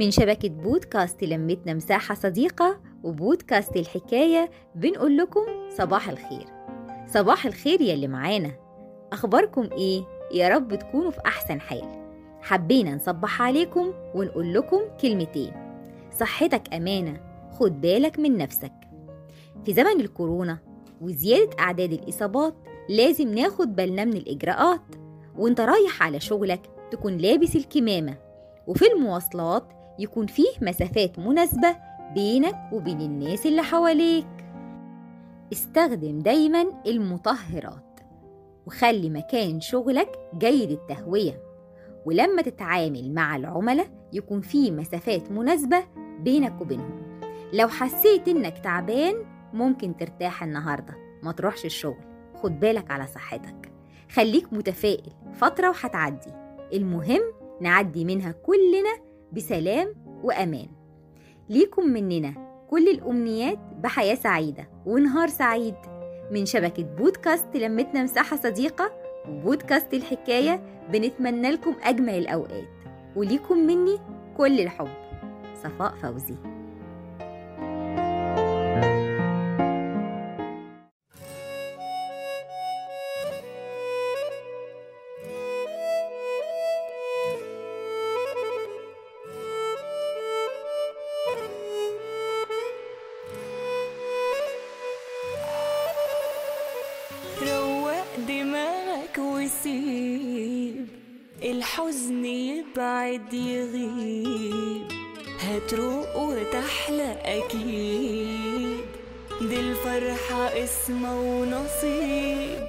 من شبكة بودكاست لمتنا مساحة صديقة وبودكاست الحكاية بنقول لكم صباح الخير. صباح الخير يا اللي معانا. أخباركم إيه؟ يا رب تكونوا في أحسن حال. حبينا نصبح عليكم ونقول لكم كلمتين. صحتك أمانة خد بالك من نفسك. في زمن الكورونا وزيادة أعداد الإصابات لازم ناخد بالنا من الإجراءات. وأنت رايح على شغلك تكون لابس الكمامة. وفي المواصلات يكون فيه مسافات مناسبة بينك وبين الناس اللي حواليك. استخدم دايما المطهرات وخلي مكان شغلك جيد التهوية. ولما تتعامل مع العملاء يكون فيه مسافات مناسبة بينك وبينهم. لو حسيت إنك تعبان ممكن ترتاح النهاردة ما تروحش الشغل. خد بالك على صحتك. خليك متفائل فترة وهتعدي. المهم نعدي منها كلنا بسلام وأمان. ليكم مننا كل الأمنيات بحياة سعيدة ونهار سعيد. من شبكة بودكاست لمتنا مساحة صديقة وبودكاست الحكاية بنتمنى لكم أجمل الأوقات. وليكم مني كل الحب. صفاء فوزي. وسيب الحزن يبعد يغيب. هتروق وتحلى أكيد. دي الفرحة اسمه ونصيب.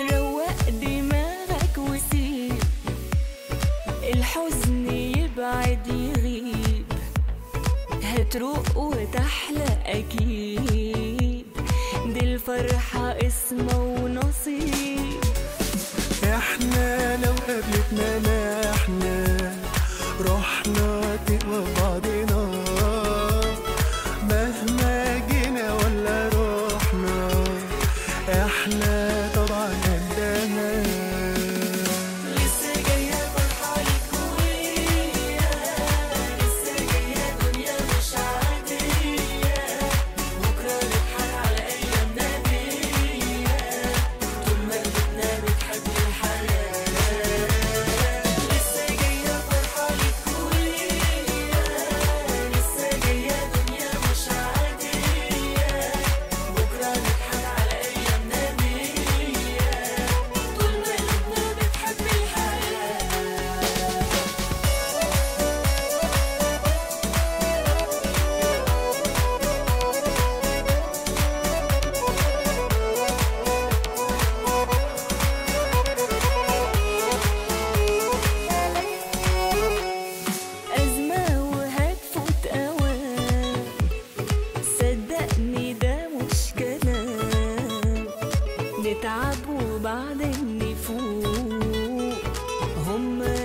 روق دماغك وسيب. الحزن يبعد يغيب. هتروق وتحلى أكيد. دي الفرحة اسمه ونصيب.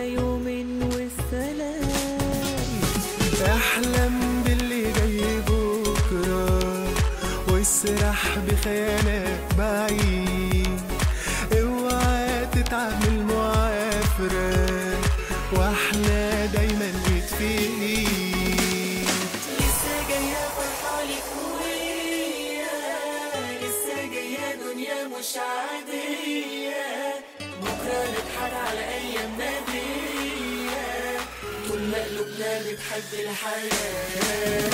يومين احلم باللي جاي بكرة واسرح بخيالك بعيد مش عادية بكرة نضحك على أيامنا دي طول ما قلوبنا بتحب الحياة.